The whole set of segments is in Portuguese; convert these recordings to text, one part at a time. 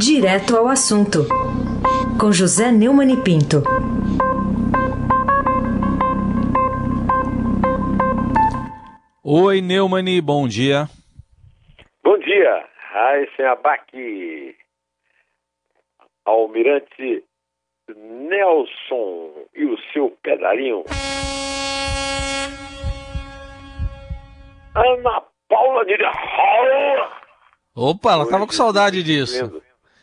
Direto ao assunto, com José Neumann e Pinto. Oi, Neumani, bom dia. Bom dia, Raíssen Abac, Almirante Nelson e o seu pedalinho. Ana Paula de Opa, ela tava com saudade disso.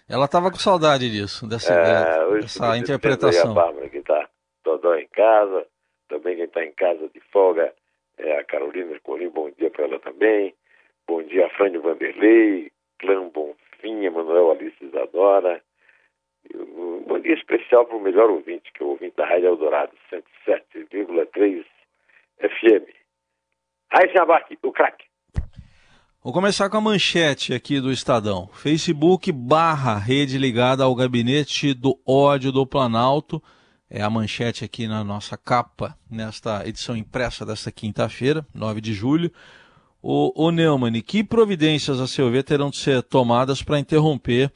Ela tava com saudade disso, dessa, É, dessa interpretação. A Bárbara que tá Dodó em casa, também quem está em casa de folga é a Carolina Colim, bom dia para ela também. Bom dia a Frânio Vanderlei, Clã Bonfinha, Manuel Alice Isadora. Um bom dia especial para o melhor ouvinte, que é o ouvinte da Rádio Eldorado, 107,3 FM. Raíssa Abac, o craque. Vou começar com a manchete aqui do Estadão. Facebook barra rede ligada ao gabinete do ódio do Planalto. É a manchete aqui na nossa capa, nesta edição impressa desta quinta-feira, 9 de julho. O, o Neumann, que providências, a seu ver, terão de ser tomadas para interromper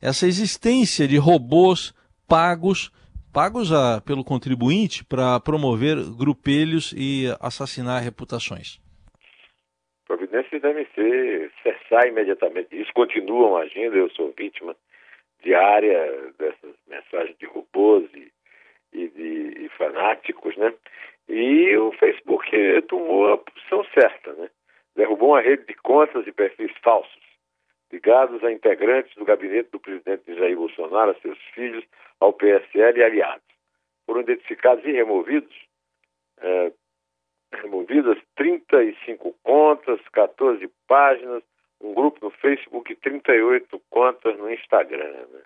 essa existência de robôs pagos, pagos a, pelo contribuinte para promover grupelhos e assassinar reputações? Providências devem ser cessar imediatamente. Isso continuam agindo, eu sou vítima diária dessas mensagens de robôs e, e de e fanáticos, né? E o Facebook tomou a posição certa, né? Derrubou uma rede de contas e perfis falsos ligados a integrantes do gabinete do presidente Jair Bolsonaro, a seus filhos, ao PSL e aliados. Foram identificados e removidos eh, removidas 35 contas, 14 páginas, um grupo no Facebook e 38 contas no Instagram. Né?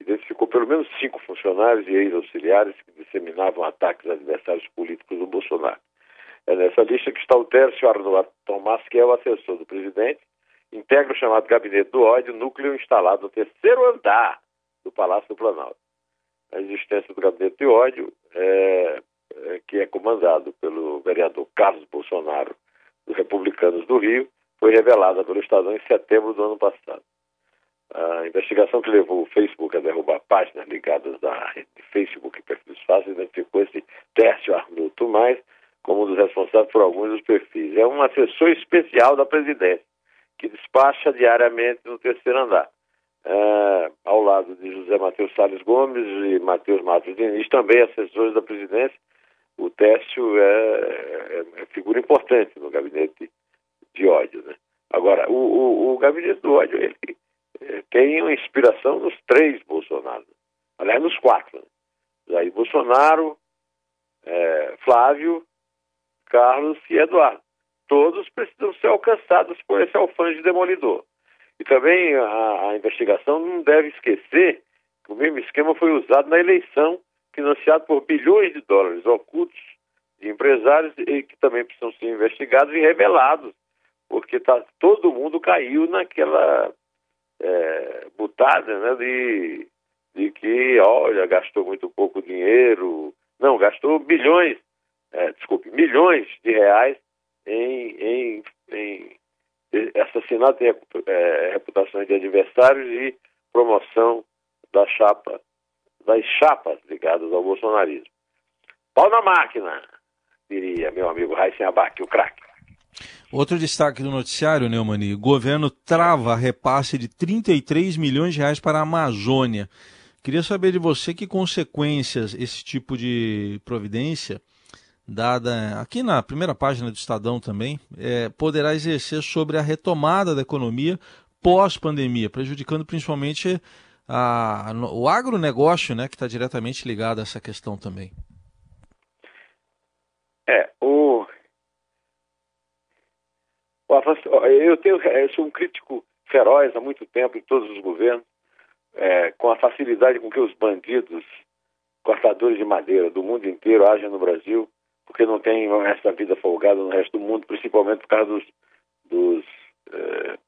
Identificou pelo menos cinco funcionários e ex-auxiliares que disseminavam ataques a adversários políticos do Bolsonaro. É nessa lista que está o Tércio Arnold Tomás, que é o assessor do presidente, integra o chamado Gabinete do Ódio, núcleo instalado no terceiro andar do Palácio do Planalto. A existência do Gabinete do Ódio é, que é comandado pelo vereador Carlos Bolsonaro, dos Republicanos do Rio, foi revelada pelo Estadão em setembro do ano passado. A investigação que levou o Facebook a derrubar páginas ligadas à rede de Facebook e perfis fáceis identificou esse Tércio Arnold Tomás como um dos responsáveis por alguns dos perfis. É um assessor especial da presidência, que despacha diariamente no terceiro andar. É, ao lado de José Matheus Salles Gomes e Matheus Matos Diniz, também assessores da presidência, o Técio é, é, é, figura importante no gabinete de ódio. Né? Agora, o, o, o, gabinete do ódio ele, é, tem uma inspiração nos três Bolsonaros, aliás, nos quatro. Né? Jair Bolsonaro, é, Flávio, Carlos e Eduardo. Todos precisam ser alcançados por esse alfange demolidor. E também a, a investigação não deve esquecer que o mesmo esquema foi usado na eleição financiado por bilhões de dólares ocultos de empresários e que também precisam ser investigados e revelados, porque tá, todo mundo caiu naquela é, butada né, de, de que, olha, gastou muito pouco dinheiro, não, gastou bilhões, é, desculpe, milhões de reais em, em, em assassinato e é, reputações de adversários e promoção da chapa das chapas ligadas ao bolsonarismo. Pau na máquina, diria meu amigo Raíssen Abac, o craque. Outro destaque do noticiário, Neumani, governo trava repasse de 33 milhões de reais para a Amazônia. Queria saber de você que consequências esse tipo de providência, dada aqui na primeira página do Estadão também, é, poderá exercer sobre a retomada da economia pós-pandemia, prejudicando principalmente a, o agronegócio, né, que está diretamente ligado a essa questão também. É, o, o eu tenho, eu sou um crítico feroz há muito tempo em todos os governos, é, com a facilidade com que os bandidos, cortadores de madeira do mundo inteiro agem no Brasil, porque não tem da vida folgada no resto do mundo, principalmente por causa dos, dos é,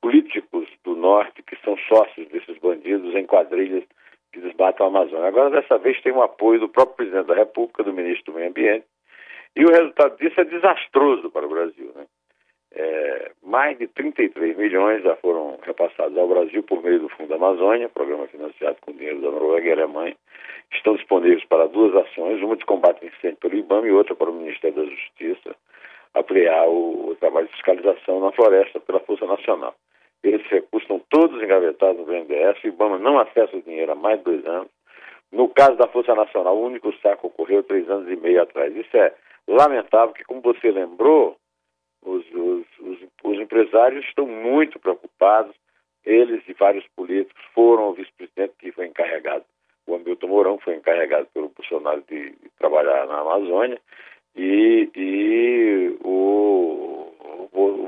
políticos do norte que são sócios desses bandidos em quadrilhas que desbatam a Amazônia. Agora, dessa vez, tem o apoio do próprio presidente da República, do ministro do Meio Ambiente, e o resultado disso é desastroso para o Brasil. Né? É, mais de 33 milhões já foram repassados ao Brasil por meio do Fundo Amazônia, programa financiado com dinheiro da Noruega e Alemanha. Estão disponíveis para duas ações, uma de combate incêndio pelo IBAMA e outra para o Ministério da Justiça, ampliar o, o trabalho de fiscalização na floresta pela Força Nacional. Esses recursos estão todos engavetados no BNDES, o IBAMA não acessa o dinheiro há mais de dois anos. No caso da Força Nacional, o único saco ocorreu três anos e meio atrás. Isso é lamentável, que como você lembrou, os, os, os, os empresários estão muito preocupados. Eles e vários políticos foram ao vice-presidente que foi encarregado, o Hamilton Mourão foi encarregado pelo Bolsonaro de, de trabalhar na Amazônia, e, e o,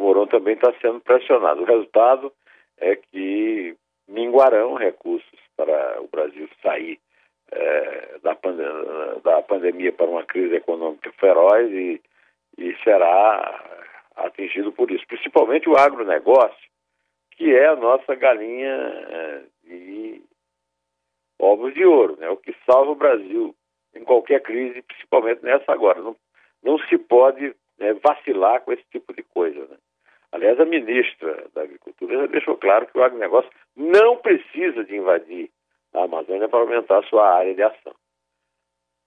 Mourão também está sendo pressionado. O resultado é que minguarão recursos para o Brasil sair é, da, da pandemia para uma crise econômica feroz e, e será atingido por isso, principalmente o agronegócio, que é a nossa galinha é, de ovos de ouro, né? o que salva o Brasil em qualquer crise, principalmente nessa agora. Não, não se pode né, vacilar com esse tipo de coisa. Né? Aliás, a ministra da Agricultura já deixou claro que o agronegócio não precisa de invadir a Amazônia para aumentar a sua área de ação.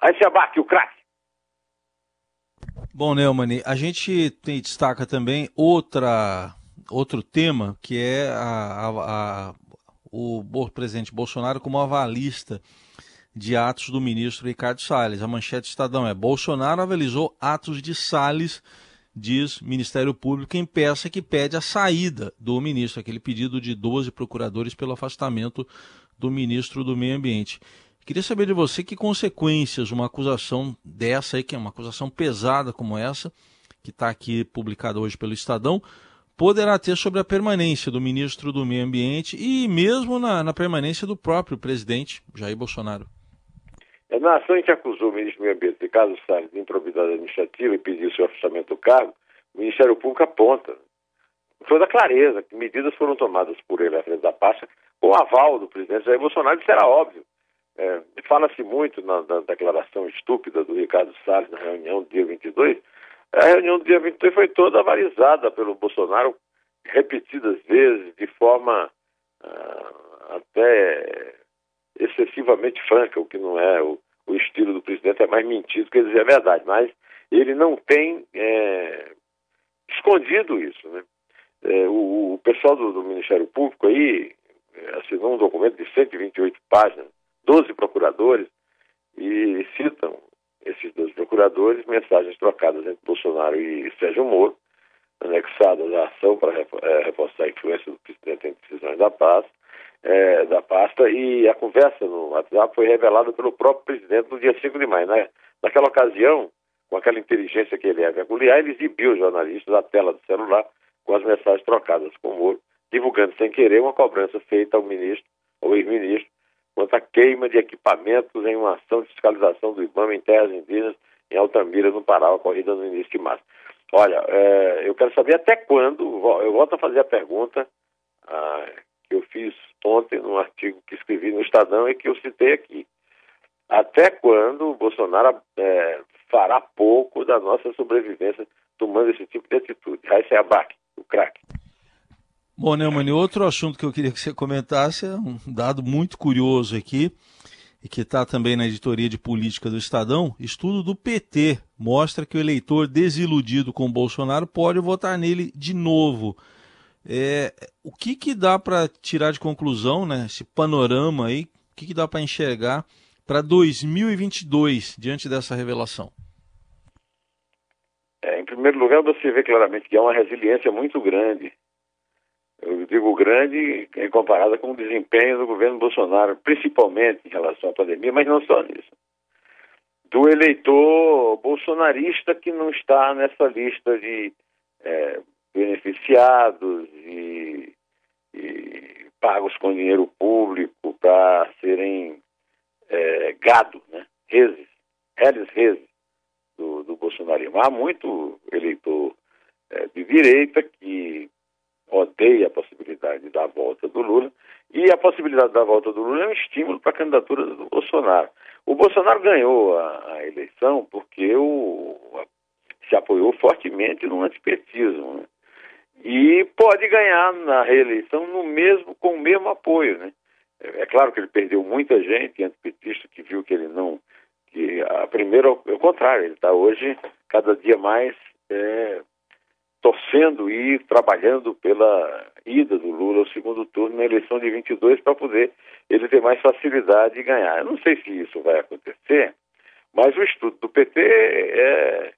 Aí se abaque o craque. Bom, Neumann, a gente tem, destaca também outra, outro tema, que é a, a, a, o presidente Bolsonaro como avalista de atos do ministro Ricardo Salles. A manchete Estadão é Bolsonaro avalizou atos de Salles, diz Ministério Público, em peça que pede a saída do ministro, aquele pedido de 12 procuradores pelo afastamento do ministro do Meio Ambiente. Queria saber de você que consequências uma acusação dessa aí, que é uma acusação pesada como essa, que está aqui publicada hoje pelo Estadão, poderá ter sobre a permanência do ministro do Meio Ambiente e mesmo na, na permanência do próprio presidente Jair Bolsonaro. Na ação em que acusou o ministro do Meio Ambiente, Ricardo Salles, de improbidade administrativa e pediu seu afastamento do cargo, o Ministério Público aponta, foi da clareza, que medidas foram tomadas por ele à frente da pasta com o aval do presidente Jair Bolsonaro, isso era óbvio. É, Fala-se muito na, na, declaração estúpida do Ricardo Salles na reunião do dia 22. A reunião do dia 22 foi toda avalizada pelo Bolsonaro repetidas vezes, de forma uh, até excessivamente franca, o que não é o, o, estilo do presidente, é mais mentido que dizer a verdade. Mas ele não tem é, escondido isso. Né? É, o, o, pessoal do, do Ministério Público aí é, assinou um documento de 128 páginas 12 procuradores e citam esses 12 procuradores mensagens trocadas entre Bolsonaro e Sérgio Moro, anexadas à ação para é, reforçar a influência do presidente em decisões da paz, é, da pasta, e a conversa no WhatsApp foi revelada pelo próprio presidente no dia 5 de maio. Né? Naquela ocasião, com aquela inteligência que ele é peculiar, ele exibiu os jornalistas a tela do celular com as mensagens trocadas com o Moro, divulgando sem querer uma cobrança feita ao ministro, ao ex-ministro, quanto à queima de equipamentos em uma ação de fiscalização do IBAMA em terras indígenas em Altamira, no Pará, ocorrida no início de março. Olha, é, eu quero saber até quando, eu volto a fazer a pergunta ah, que eu fiz ontem num artigo que escrevi no Estadão e que eu citei aqui. Até quando o Bolsonaro é, fará pouco da nossa sobrevivência tomando esse tipo de atitude? Raíssa Abac, o craque. Bom, Neumann, outro assunto que eu queria que você comentasse é um dado muito curioso aqui, e que está também na editoria de política do Estadão. Estudo do PT mostra que o eleitor desiludido com Bolsonaro pode votar nele de novo. É, o que, que dá para tirar de conclusão, né, esse panorama aí, o que, que dá para enxergar para 2022 diante dessa revelação? É, em primeiro lugar, você vê claramente que há uma resiliência muito grande eu digo grande em comparada com o desempenho do governo Bolsonaro, principalmente em relação à pandemia, mas não só nisso. Do eleitor bolsonarista que não está nessa lista de é, beneficiados e, e, pagos com dinheiro público para serem é, gado, né? reses, reles reses do, do bolsonarismo. Há muito eleitor é, de direita que odeia a possibilidade da volta do Lula, e a possibilidade da volta do Lula é um estímulo para a candidatura do Bolsonaro. O Bolsonaro ganhou a, a eleição porque o, a, se apoiou fortemente no antipetismo. Né? E pode ganhar na reeleição no mesmo com o mesmo apoio, né? É, é claro que ele perdeu muita gente antipetista que viu que ele não que a primeiro é o contrário, ele está hoje cada dia mais é, torcendo e trabalhando pela ida do Lula ao segundo turno na eleição de 22 para poder ele ter mais facilidade de ganhar. Eu não sei se isso vai acontecer, mas o estudo do PT é,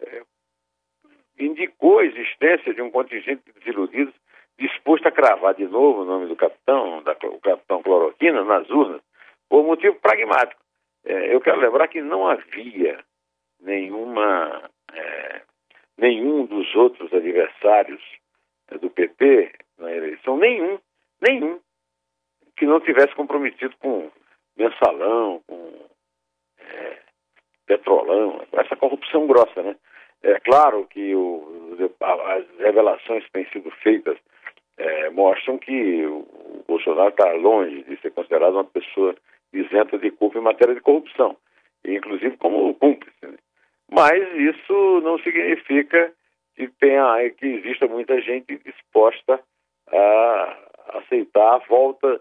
é, indicou a existência de um contingente de desiludidos disposto a cravar de novo o nome do capitão, da, o capitão Cloroquina, nas urnas, por motivo pragmático. É, eu quero lembrar que não havia nenhuma, é, nenhum dos outros adversários é, do PT na eleição, nenhum, nenhum, que não tivesse comprometido com mensalão, com é, petrolão, essa corrupção grossa, né? É claro que revelações que têm sido feitas é, mostram que o Bolsonaro está longe de ser considerado uma pessoa isenta de culpa em matéria de corrupção, inclusive como cúmplice. Né? Mas isso não significa que, tenha, que exista muita gente disposta a aceitar a volta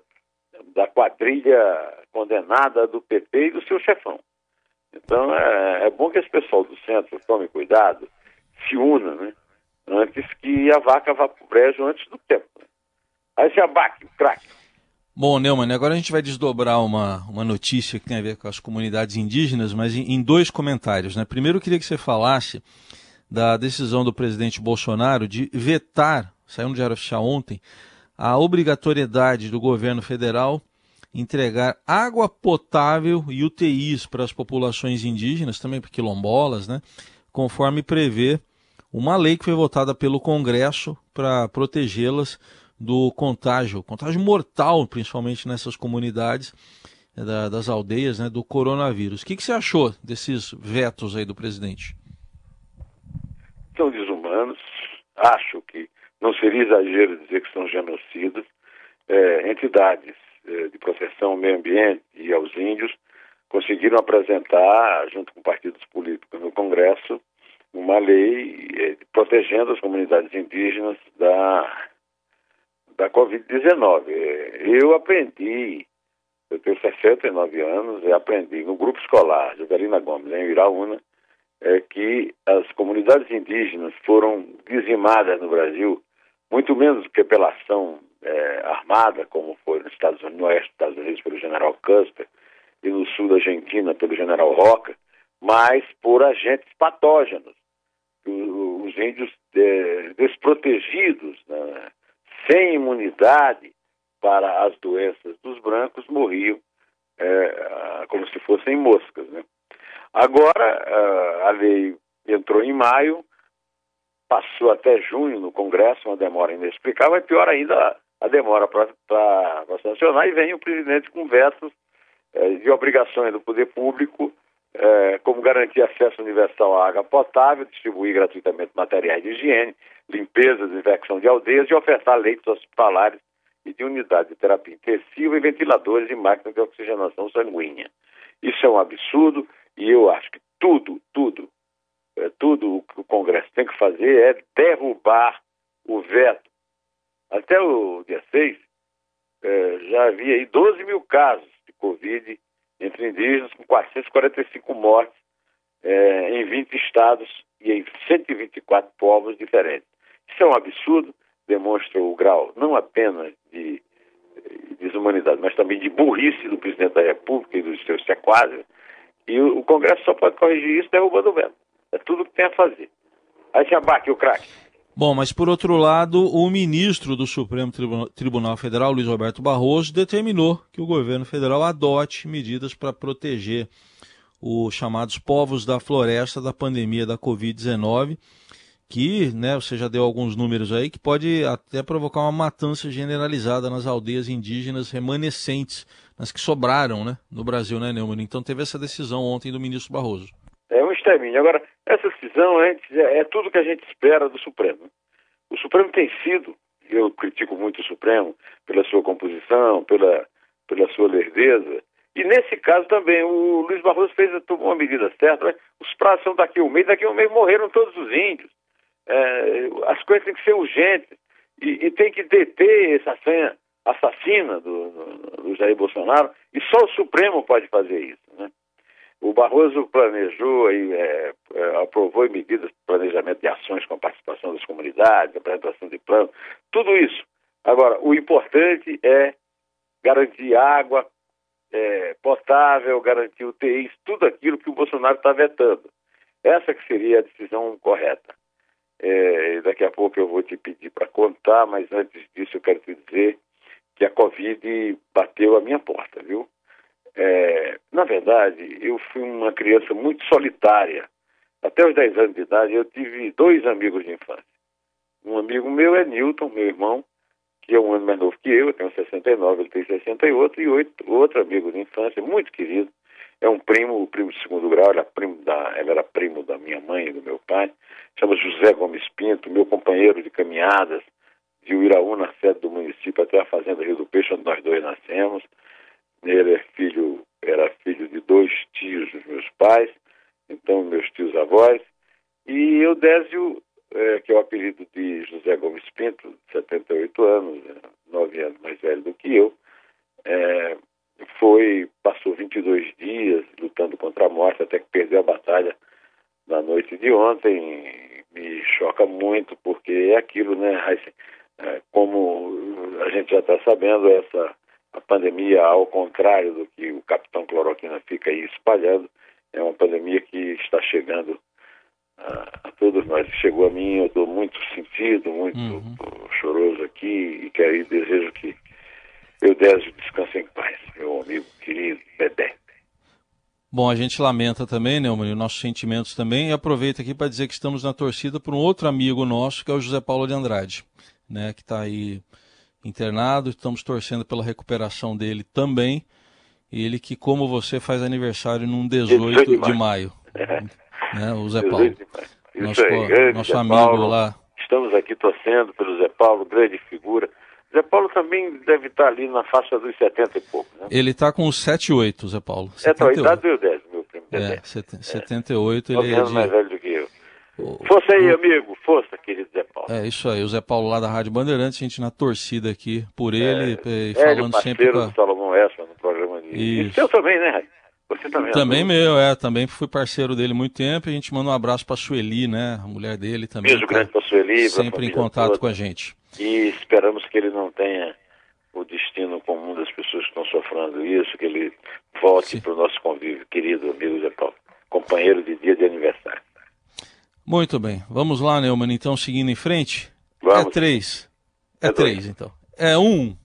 da quadrilha condenada do PT e do seu chefão. Então é, é bom que esse pessoal do centro tome cuidado, se una, né? Antes que a vaca vá para o brejo antes do tempo. Né? Aí se abaque, o craque. Bom, Neumann, agora a gente vai desdobrar uma, uma notícia que tem a ver com as comunidades indígenas, mas em, em dois comentários. Né? Primeiro, eu queria que você falasse da decisão do presidente Bolsonaro de vetar, saiu no Diário Oficial ontem, a obrigatoriedade do governo federal entregar água potável e UTIs para as populações indígenas, também para quilombolas, né? conforme prevê uma lei que foi votada pelo Congresso para protegê-las do contágio, contágio mortal, principalmente nessas comunidades eh, da, das aldeias, né, do coronavírus. O que, que você achou desses vetos aí do presidente? São desumanos. Acho que não seria exagero dizer que são genocidas. É, entidades é, de proteção ao meio ambiente e aos índios conseguiram apresentar, junto com partidos políticos no Congresso, uma lei é, protegendo as comunidades indígenas da da Covid-19. Eu aprendi, eu tenho 69 anos, e aprendi no grupo escolar Jovelina Gomes, em Iraúna, é, que as comunidades indígenas foram dizimadas no Brasil, muito menos que pela ação é, armada, como foi nos Estados Unidos, no oeste dos Estados Unidos pelo general Custer e no sul da Argentina pelo general Roca, mas por agentes patógenos. Os índios é, desprotegidos, né, sem imunidade para as doenças dos brancos morriam é, como se fossem moscas. Né? Agora, a lei entrou em maio, passou até junho no Congresso, uma demora inexplicável, e pior ainda, a demora para sancionar, e vem o presidente com vetos é, de obrigações do poder público, é, como garantir acesso universal à água potável, distribuir gratuitamente materiais de higiene, limpeza, desinfecção de aldeias e ofertar leitos hospitalares e de unidade de terapia intensiva e ventiladores e máquinas de oxigenação sanguínea. Isso é um absurdo e eu acho que tudo, tudo, é, tudo o que o Congresso tem que fazer é derrubar o veto. Até o dia 6, é, já havia aí 12 mil casos de Covid entre indígenas, com 445 mortes é, em 20 estados e em 124 povos diferentes. Isso é um absurdo, demonstra o grau não apenas de desumanidade, mas também de burrice do presidente da República e dos seus sequazes. E o, o Congresso só pode corrigir isso derrubando o veto. É tudo que tem a fazer. Aí se abaque o craque. Bom, mas por outro lado, o ministro do Supremo Tribunal Federal, Luiz Roberto Barroso, determinou que o governo federal adote medidas para proteger os chamados povos da floresta da pandemia da Covid-19 que, né, você já deu alguns números aí, que pode até provocar uma matança generalizada nas aldeias indígenas remanescentes, nas que sobraram, né, no Brasil, né, Neumann? Então teve essa decisão ontem do ministro Barroso. É um extermínio. Agora, decisão é, é tudo que a gente espera do Supremo. O Supremo tem sido, eu critico muito o Supremo pela sua composição, pela, pela sua lerdeza, e nesse caso também, o Luiz Barroso fez tomou uma medida certa, né? os prazos são daqui a um mês, daqui a um mês morreram todos os índios. É, as coisas têm que ser urgentes e, e tem que deter essa senha assassina do, do, do, Jair Bolsonaro e só o Supremo pode fazer isso. O Barroso planejou e é, é, aprovou medidas de planejamento de ações com participação das comunidades, apresentação de planos, tudo isso. Agora, o importante é garantir água é, potável, garantir UTIs, tudo aquilo que o Bolsonaro está vetando. Essa que seria a decisão correta. É, daqui a pouco eu vou te pedir para contar, mas antes disso eu quero te dizer que a Covid bateu a minha porta, viu? É, na verdade, eu fui uma criança muito solitária. Até os 10 anos de idade, eu tive dois amigos de infância. Um amigo meu é Newton, meu irmão, que é um ano mais novo que eu, eu tenho 69, ele tem 68, e oito, outro amigo de infância, muito querido, é um primo, o primo de segundo grau, era primo da, ele era primo da minha mãe e do meu pai, chama José Gomes Pinto, meu companheiro de caminhadas de Uiraúna, sede do município, até a Fazenda Rio do Peixe, onde nós dois nascemos. Ele é filho, era filho de dois tios dos meus pais, então meus tios avós. E eu, Désio, é, que é o apelido de José Gomes Pinto, 78 anos, é, nove anos mais velho do que eu, é, foi, passou 22 dias lutando contra a morte até que perdeu a batalha na noite de ontem. Me choca muito porque é aquilo, né, é, como a gente já está sabendo, essa a pandemia, ao contrário do que o capitão cloroquina fica aí espalhando, é uma pandemia que está chegando a, a todos nós. Chegou a mim, eu estou muito sentido, muito uhum. choroso aqui e quero desejo que eu Désio descanse em paz, meu amigo querido Bebê. Bom, a gente lamenta também, né, Neumann, nossos sentimentos também, e aproveita aqui para dizer que estamos na torcida por um outro amigo nosso, que é o José Paulo de Andrade, né, que está aí internado, estamos torcendo pela recuperação dele também, ele que, como você, faz aniversário num 18 de maio. É. Né, o Zé Paulo. Nosso, aí, nosso amigo Paulo. lá. Estamos aqui torcendo pelo Zé Paulo, grande figura. Zé Paulo também deve estar ali na faixa dos 70 e pouco, né? Ele está com 78, Zé Paulo. É, tá, a idade do 10, meu primo. É, 78, é. ele é de... mais velho do que. Força aí, amigo. Força, querido Zé Paulo. É isso aí. O Zé Paulo lá da Rádio Bandeirantes, a gente na torcida aqui por ele, é, falando sempre com a... do Salomão Essa no programa de... Isso. E seu também, né, Você também. Também é meu, é. Também fui parceiro dele muito tempo. E a gente manda um abraço para Sueli, né? A mulher dele também. Beijo tá grande para Sueli. Sempre em contato toda. com a gente. E esperamos que ele não tenha o destino comum das pessoas que estão sofrendo isso, que ele volte para o nosso convívio, querido amigo Zé Paulo, companheiro de dia de aniversário. Muito bem. Vamos lá, Neumann, então, seguindo em frente. Vamos. É três. É, é três, então. É um.